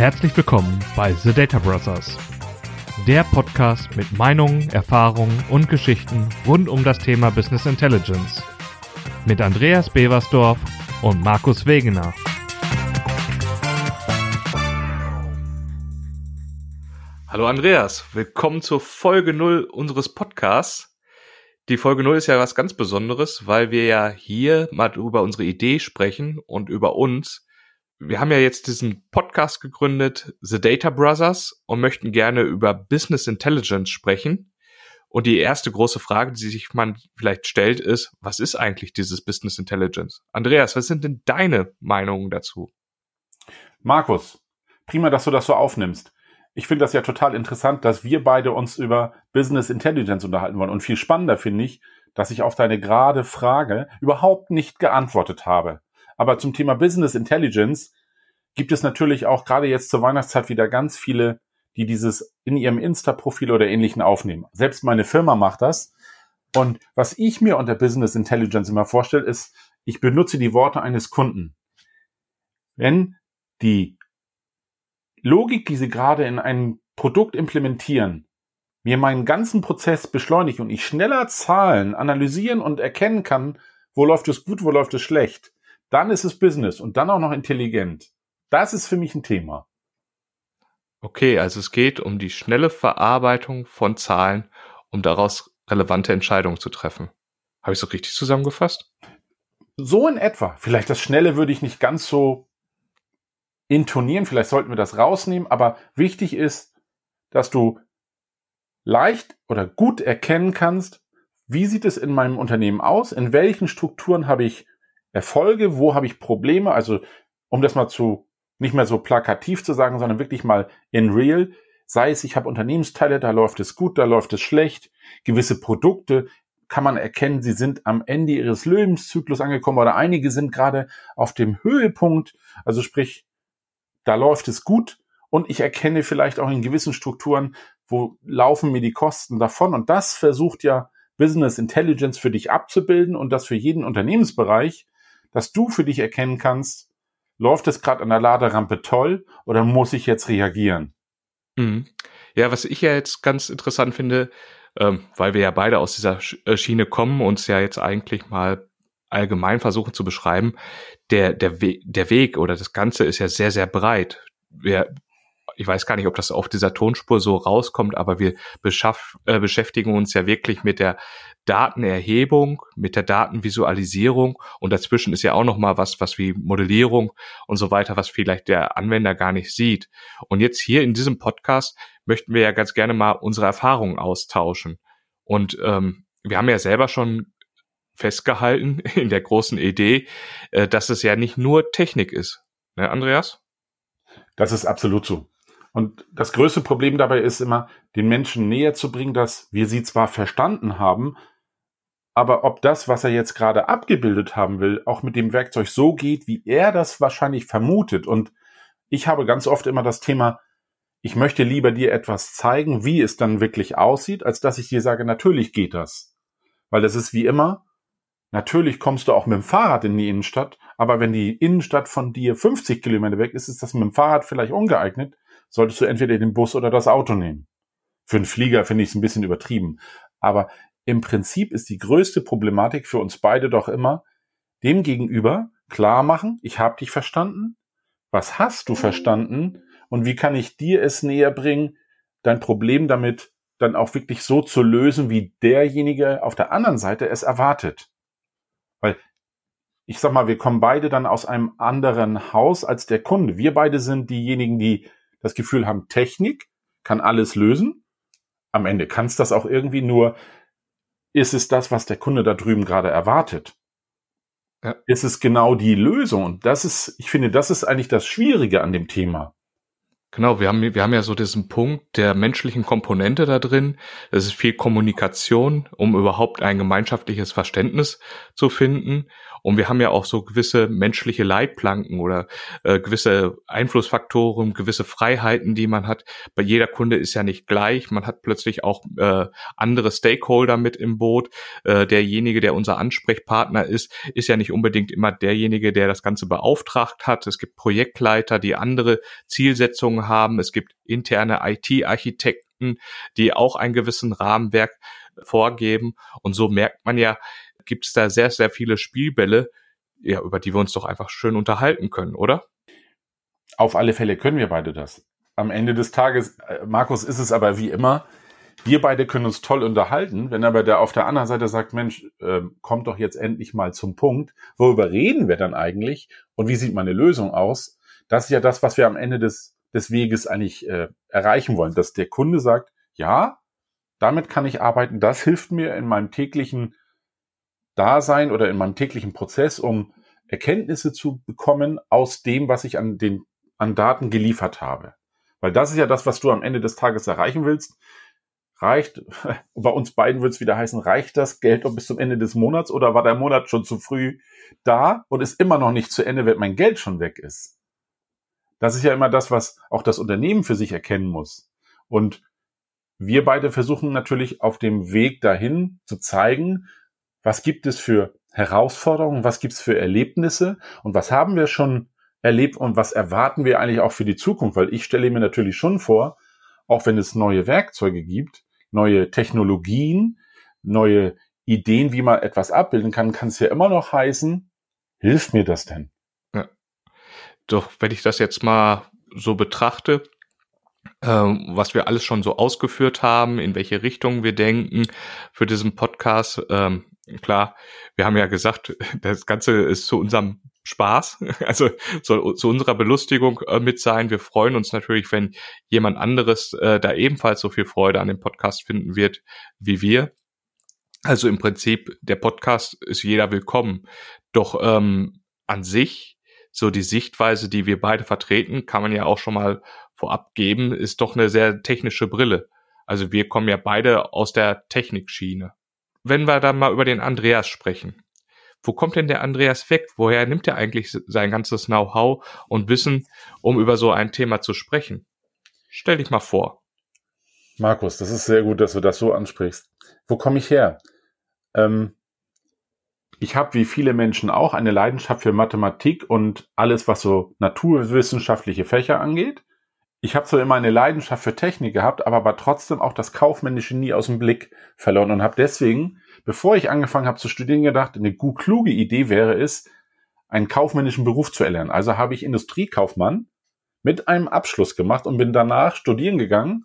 Herzlich willkommen bei The Data Brothers, der Podcast mit Meinungen, Erfahrungen und Geschichten rund um das Thema Business Intelligence. Mit Andreas Beversdorf und Markus Wegener. Hallo Andreas, willkommen zur Folge 0 unseres Podcasts. Die Folge 0 ist ja was ganz Besonderes, weil wir ja hier mal über unsere Idee sprechen und über uns. Wir haben ja jetzt diesen Podcast gegründet, The Data Brothers, und möchten gerne über Business Intelligence sprechen. Und die erste große Frage, die sich man vielleicht stellt, ist, was ist eigentlich dieses Business Intelligence? Andreas, was sind denn deine Meinungen dazu? Markus, prima, dass du das so aufnimmst ich finde das ja total interessant, dass wir beide uns über Business Intelligence unterhalten wollen. Und viel spannender finde ich, dass ich auf deine gerade Frage überhaupt nicht geantwortet habe. Aber zum Thema Business Intelligence gibt es natürlich auch gerade jetzt zur Weihnachtszeit wieder ganz viele, die dieses in ihrem Insta-Profil oder ähnlichen aufnehmen. Selbst meine Firma macht das. Und was ich mir unter Business Intelligence immer vorstelle, ist, ich benutze die Worte eines Kunden. Wenn die Logik, die Sie gerade in ein Produkt implementieren, mir meinen ganzen Prozess beschleunigt und ich schneller Zahlen analysieren und erkennen kann, wo läuft es gut, wo läuft es schlecht, dann ist es Business und dann auch noch intelligent. Das ist für mich ein Thema. Okay, also es geht um die schnelle Verarbeitung von Zahlen, um daraus relevante Entscheidungen zu treffen. Habe ich so richtig zusammengefasst? So in etwa. Vielleicht das Schnelle würde ich nicht ganz so intonieren. Vielleicht sollten wir das rausnehmen, aber wichtig ist, dass du leicht oder gut erkennen kannst, wie sieht es in meinem Unternehmen aus, in welchen Strukturen habe ich Erfolge, wo habe ich Probleme, also um das mal zu nicht mehr so plakativ zu sagen, sondern wirklich mal in real, sei es, ich habe Unternehmensteile, da läuft es gut, da läuft es schlecht, gewisse Produkte kann man erkennen, sie sind am Ende ihres Lebenszyklus angekommen oder einige sind gerade auf dem Höhepunkt, also sprich, da läuft es gut und ich erkenne vielleicht auch in gewissen Strukturen, wo laufen mir die Kosten davon. Und das versucht ja Business Intelligence für dich abzubilden und das für jeden Unternehmensbereich, dass du für dich erkennen kannst, läuft es gerade an der Laderampe toll oder muss ich jetzt reagieren? Mhm. Ja, was ich ja jetzt ganz interessant finde, ähm, weil wir ja beide aus dieser äh, Schiene kommen, uns ja jetzt eigentlich mal allgemein versuchen zu beschreiben, der, der, We der Weg oder das Ganze ist ja sehr, sehr breit. Wir, ich weiß gar nicht, ob das auf dieser Tonspur so rauskommt, aber wir beschaff, äh, beschäftigen uns ja wirklich mit der Datenerhebung, mit der Datenvisualisierung und dazwischen ist ja auch noch mal was, was wie Modellierung und so weiter, was vielleicht der Anwender gar nicht sieht. Und jetzt hier in diesem Podcast möchten wir ja ganz gerne mal unsere Erfahrungen austauschen. Und ähm, wir haben ja selber schon festgehalten in der großen Idee, äh, dass es ja nicht nur Technik ist. Ne, Andreas? Das ist absolut so. Und das größte Problem dabei ist immer, den Menschen näher zu bringen, dass wir sie zwar verstanden haben, aber ob das, was er jetzt gerade abgebildet haben will, auch mit dem Werkzeug so geht, wie er das wahrscheinlich vermutet. Und ich habe ganz oft immer das Thema, ich möchte lieber dir etwas zeigen, wie es dann wirklich aussieht, als dass ich dir sage, natürlich geht das. Weil das ist wie immer, Natürlich kommst du auch mit dem Fahrrad in die Innenstadt, aber wenn die Innenstadt von dir 50 Kilometer weg ist, ist das mit dem Fahrrad vielleicht ungeeignet. Solltest du entweder den Bus oder das Auto nehmen. Für einen Flieger finde ich es ein bisschen übertrieben. Aber im Prinzip ist die größte Problematik für uns beide doch immer, dem gegenüber klar machen, ich habe dich verstanden, was hast du verstanden und wie kann ich dir es näher bringen, dein Problem damit dann auch wirklich so zu lösen, wie derjenige auf der anderen Seite es erwartet. Weil ich sag mal, wir kommen beide dann aus einem anderen Haus als der Kunde. Wir beide sind diejenigen, die das Gefühl haben, Technik kann alles lösen. Am Ende kann es das auch irgendwie nur, ist es das, was der Kunde da drüben gerade erwartet? Ja. Ist es genau die Lösung? Und das ist, ich finde, das ist eigentlich das Schwierige an dem Thema. Genau, wir haben, wir haben ja so diesen Punkt der menschlichen Komponente da drin. Es ist viel Kommunikation, um überhaupt ein gemeinschaftliches Verständnis zu finden. Und wir haben ja auch so gewisse menschliche Leitplanken oder äh, gewisse Einflussfaktoren, gewisse Freiheiten, die man hat. Bei jeder Kunde ist ja nicht gleich. Man hat plötzlich auch äh, andere Stakeholder mit im Boot. Äh, derjenige, der unser Ansprechpartner ist, ist ja nicht unbedingt immer derjenige, der das Ganze beauftragt hat. Es gibt Projektleiter, die andere Zielsetzungen haben. Es gibt interne IT-Architekten, die auch einen gewissen Rahmenwerk vorgeben. Und so merkt man ja, gibt es da sehr, sehr viele Spielbälle, ja, über die wir uns doch einfach schön unterhalten können, oder? Auf alle Fälle können wir beide das. Am Ende des Tages, äh, Markus, ist es aber wie immer, wir beide können uns toll unterhalten. Wenn aber der auf der anderen Seite sagt, Mensch, äh, kommt doch jetzt endlich mal zum Punkt, worüber reden wir dann eigentlich und wie sieht meine Lösung aus? Das ist ja das, was wir am Ende des, des Weges eigentlich äh, erreichen wollen, dass der Kunde sagt, ja, damit kann ich arbeiten, das hilft mir in meinem täglichen Dasein oder in meinem täglichen Prozess, um Erkenntnisse zu bekommen aus dem, was ich an den an Daten geliefert habe. Weil das ist ja das, was du am Ende des Tages erreichen willst. Reicht, bei uns beiden wird es wieder heißen, reicht das Geld bis zum Ende des Monats oder war der Monat schon zu früh da und ist immer noch nicht zu Ende, wenn mein Geld schon weg ist? Das ist ja immer das, was auch das Unternehmen für sich erkennen muss. Und wir beide versuchen natürlich auf dem Weg dahin zu zeigen, was gibt es für Herausforderungen, was gibt es für Erlebnisse und was haben wir schon erlebt und was erwarten wir eigentlich auch für die Zukunft, weil ich stelle mir natürlich schon vor, auch wenn es neue Werkzeuge gibt, neue Technologien, neue Ideen, wie man etwas abbilden kann, kann es ja immer noch heißen, hilft mir das denn? Ja. Doch, wenn ich das jetzt mal so betrachte, ähm, was wir alles schon so ausgeführt haben, in welche Richtung wir denken für diesen Podcast. Ähm, klar, wir haben ja gesagt, das Ganze ist zu unserem Spaß, also soll zu unserer Belustigung äh, mit sein. Wir freuen uns natürlich, wenn jemand anderes äh, da ebenfalls so viel Freude an dem Podcast finden wird wie wir. Also im Prinzip, der Podcast ist jeder willkommen. Doch ähm, an sich, so die Sichtweise, die wir beide vertreten, kann man ja auch schon mal vorab geben, ist doch eine sehr technische Brille. Also wir kommen ja beide aus der Technikschiene. Wenn wir dann mal über den Andreas sprechen. Wo kommt denn der Andreas weg? Woher nimmt er eigentlich sein ganzes Know-how und Wissen, um über so ein Thema zu sprechen? Stell dich mal vor. Markus, das ist sehr gut, dass du das so ansprichst. Wo komme ich her? Ähm, ich habe wie viele Menschen auch eine Leidenschaft für Mathematik und alles, was so naturwissenschaftliche Fächer angeht ich habe so immer eine Leidenschaft für Technik gehabt, aber war trotzdem auch das Kaufmännische nie aus dem Blick verloren und habe deswegen, bevor ich angefangen habe zu studieren, gedacht, eine gut kluge Idee wäre es, einen kaufmännischen Beruf zu erlernen. Also habe ich Industriekaufmann mit einem Abschluss gemacht und bin danach studieren gegangen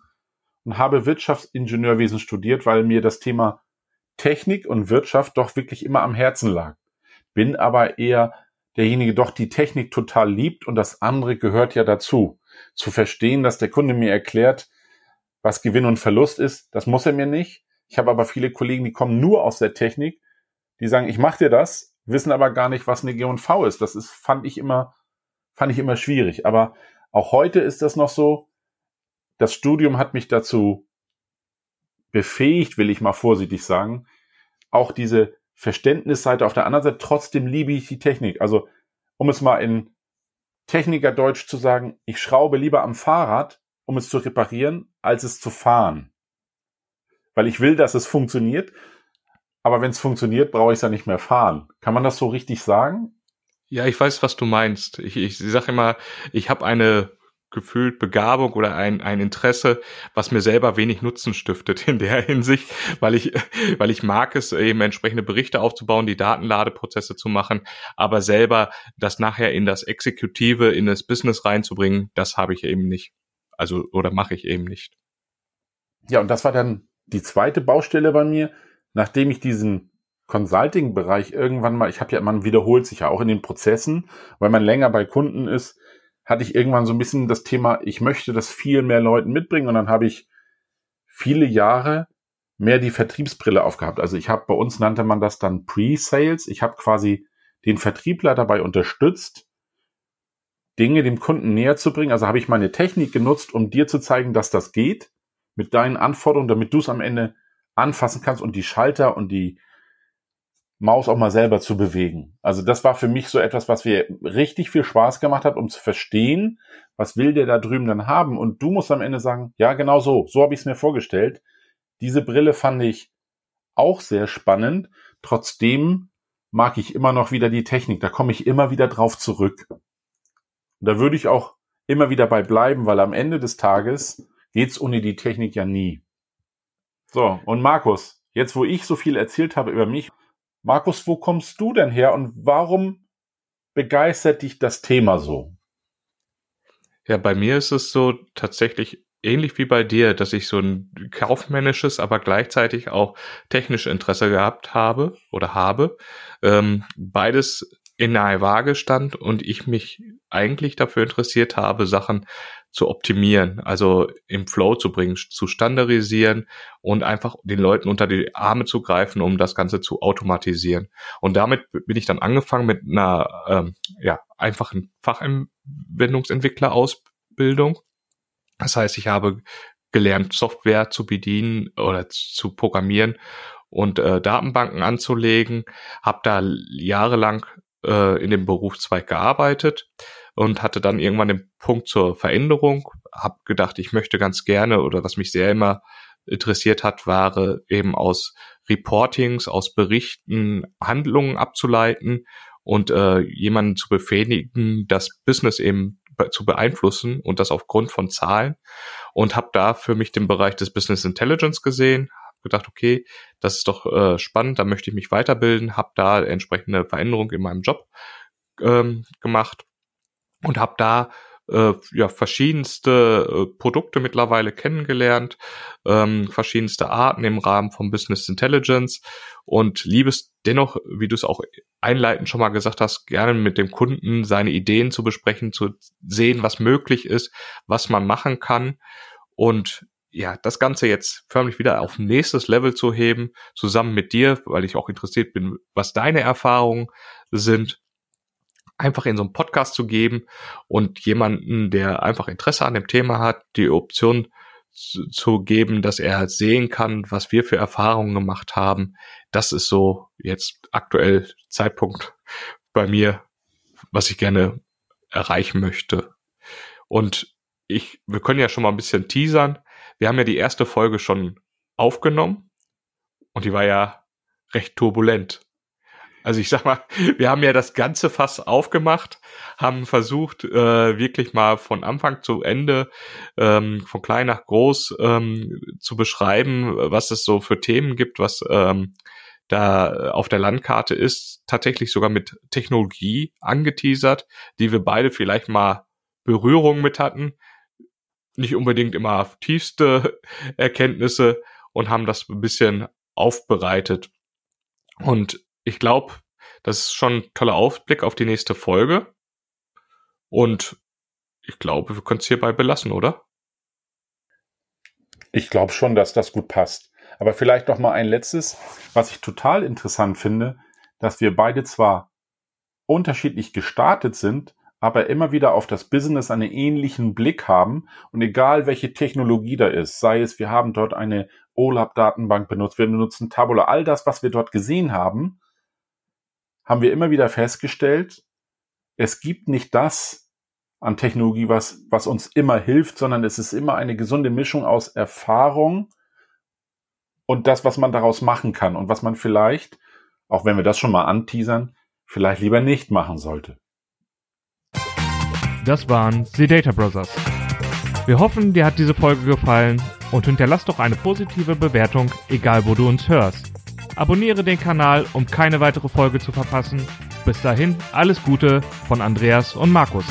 und habe Wirtschaftsingenieurwesen studiert, weil mir das Thema Technik und Wirtschaft doch wirklich immer am Herzen lag. Bin aber eher derjenige doch, die Technik total liebt und das andere gehört ja dazu zu verstehen, dass der Kunde mir erklärt, was Gewinn und Verlust ist. Das muss er mir nicht. Ich habe aber viele Kollegen, die kommen nur aus der Technik, die sagen, ich mache dir das, wissen aber gar nicht, was eine G&V ist. Das ist, fand ich immer, fand ich immer schwierig. Aber auch heute ist das noch so. Das Studium hat mich dazu befähigt, will ich mal vorsichtig sagen, auch diese Verständnisseite auf der anderen Seite. Trotzdem liebe ich die Technik. Also, um es mal in Technikerdeutsch zu sagen, ich schraube lieber am Fahrrad, um es zu reparieren, als es zu fahren. Weil ich will, dass es funktioniert, aber wenn es funktioniert, brauche ich es ja nicht mehr fahren. Kann man das so richtig sagen? Ja, ich weiß, was du meinst. Ich, ich sage immer, ich habe eine gefühlt Begabung oder ein, ein Interesse, was mir selber wenig Nutzen stiftet in der Hinsicht, weil ich, weil ich mag es, eben entsprechende Berichte aufzubauen, die Datenladeprozesse zu machen, aber selber das nachher in das Exekutive, in das Business reinzubringen, das habe ich eben nicht. Also, oder mache ich eben nicht. Ja, und das war dann die zweite Baustelle bei mir, nachdem ich diesen Consulting-Bereich irgendwann mal, ich habe ja, man wiederholt sich ja auch in den Prozessen, weil man länger bei Kunden ist, hatte ich irgendwann so ein bisschen das Thema, ich möchte das viel mehr Leuten mitbringen und dann habe ich viele Jahre mehr die Vertriebsbrille aufgehabt. Also ich habe bei uns nannte man das dann Pre-Sales. Ich habe quasi den Vertriebler dabei unterstützt, Dinge dem Kunden näher zu bringen. Also habe ich meine Technik genutzt, um dir zu zeigen, dass das geht mit deinen Anforderungen, damit du es am Ende anfassen kannst und die Schalter und die Maus auch mal selber zu bewegen. Also das war für mich so etwas, was mir richtig viel Spaß gemacht hat, um zu verstehen, was will der da drüben dann haben. Und du musst am Ende sagen, ja, genau so, so habe ich es mir vorgestellt. Diese Brille fand ich auch sehr spannend. Trotzdem mag ich immer noch wieder die Technik. Da komme ich immer wieder drauf zurück. Und da würde ich auch immer wieder bei bleiben, weil am Ende des Tages geht's ohne die Technik ja nie. So, und Markus, jetzt wo ich so viel erzählt habe über mich, Markus, wo kommst du denn her und warum begeistert dich das Thema so? Ja, bei mir ist es so tatsächlich ähnlich wie bei dir, dass ich so ein kaufmännisches, aber gleichzeitig auch technisches Interesse gehabt habe oder habe. Ähm, beides in einer Waage stand und ich mich eigentlich dafür interessiert habe, Sachen zu optimieren, also im Flow zu bringen, zu standardisieren und einfach den Leuten unter die Arme zu greifen, um das Ganze zu automatisieren. Und damit bin ich dann angefangen mit einer ähm, ja, einfachen Fachanwendungsentwicklerausbildung. Das heißt, ich habe gelernt, Software zu bedienen oder zu programmieren und äh, Datenbanken anzulegen, habe da jahrelang äh, in dem Berufszweig gearbeitet und hatte dann irgendwann den Punkt zur Veränderung, habe gedacht, ich möchte ganz gerne oder was mich sehr immer interessiert hat, war eben aus Reportings, aus Berichten Handlungen abzuleiten und äh, jemanden zu befähigen, das Business eben zu beeinflussen und das aufgrund von Zahlen. Und habe da für mich den Bereich des Business Intelligence gesehen, gedacht, okay, das ist doch äh, spannend, da möchte ich mich weiterbilden, habe da entsprechende Veränderung in meinem Job ähm, gemacht und habe da äh, ja verschiedenste äh, Produkte mittlerweile kennengelernt, ähm, verschiedenste Arten im Rahmen von Business Intelligence und liebe es dennoch, wie du es auch einleitend schon mal gesagt hast, gerne mit dem Kunden seine Ideen zu besprechen, zu sehen, was möglich ist, was man machen kann und ja, das Ganze jetzt förmlich wieder auf nächstes Level zu heben, zusammen mit dir, weil ich auch interessiert bin, was deine Erfahrungen sind einfach in so einen Podcast zu geben und jemanden, der einfach Interesse an dem Thema hat, die Option zu, geben, dass er sehen kann, was wir für Erfahrungen gemacht haben. Das ist so jetzt aktuell Zeitpunkt bei mir, was ich gerne erreichen möchte. Und ich, wir können ja schon mal ein bisschen teasern. Wir haben ja die erste Folge schon aufgenommen und die war ja recht turbulent. Also ich sag mal, wir haben ja das ganze Fass aufgemacht, haben versucht, äh, wirklich mal von Anfang zu Ende, ähm, von klein nach groß ähm, zu beschreiben, was es so für Themen gibt, was ähm, da auf der Landkarte ist, tatsächlich sogar mit Technologie angeteasert, die wir beide vielleicht mal Berührung mit hatten, nicht unbedingt immer tiefste Erkenntnisse und haben das ein bisschen aufbereitet. Und ich glaube, das ist schon ein toller Aufblick auf die nächste Folge. Und ich glaube, wir können es hierbei belassen, oder? Ich glaube schon, dass das gut passt. Aber vielleicht noch mal ein letztes, was ich total interessant finde, dass wir beide zwar unterschiedlich gestartet sind, aber immer wieder auf das Business einen ähnlichen Blick haben und egal welche Technologie da ist, sei es wir haben dort eine OLAP-Datenbank benutzt, wir benutzen Tabula, all das, was wir dort gesehen haben, haben wir immer wieder festgestellt, es gibt nicht das an Technologie, was, was uns immer hilft, sondern es ist immer eine gesunde Mischung aus Erfahrung und das, was man daraus machen kann und was man vielleicht, auch wenn wir das schon mal anteasern, vielleicht lieber nicht machen sollte. Das waren The Data Brothers. Wir hoffen, dir hat diese Folge gefallen und hinterlass doch eine positive Bewertung, egal wo du uns hörst. Abonniere den Kanal, um keine weitere Folge zu verpassen. Bis dahin, alles Gute von Andreas und Markus.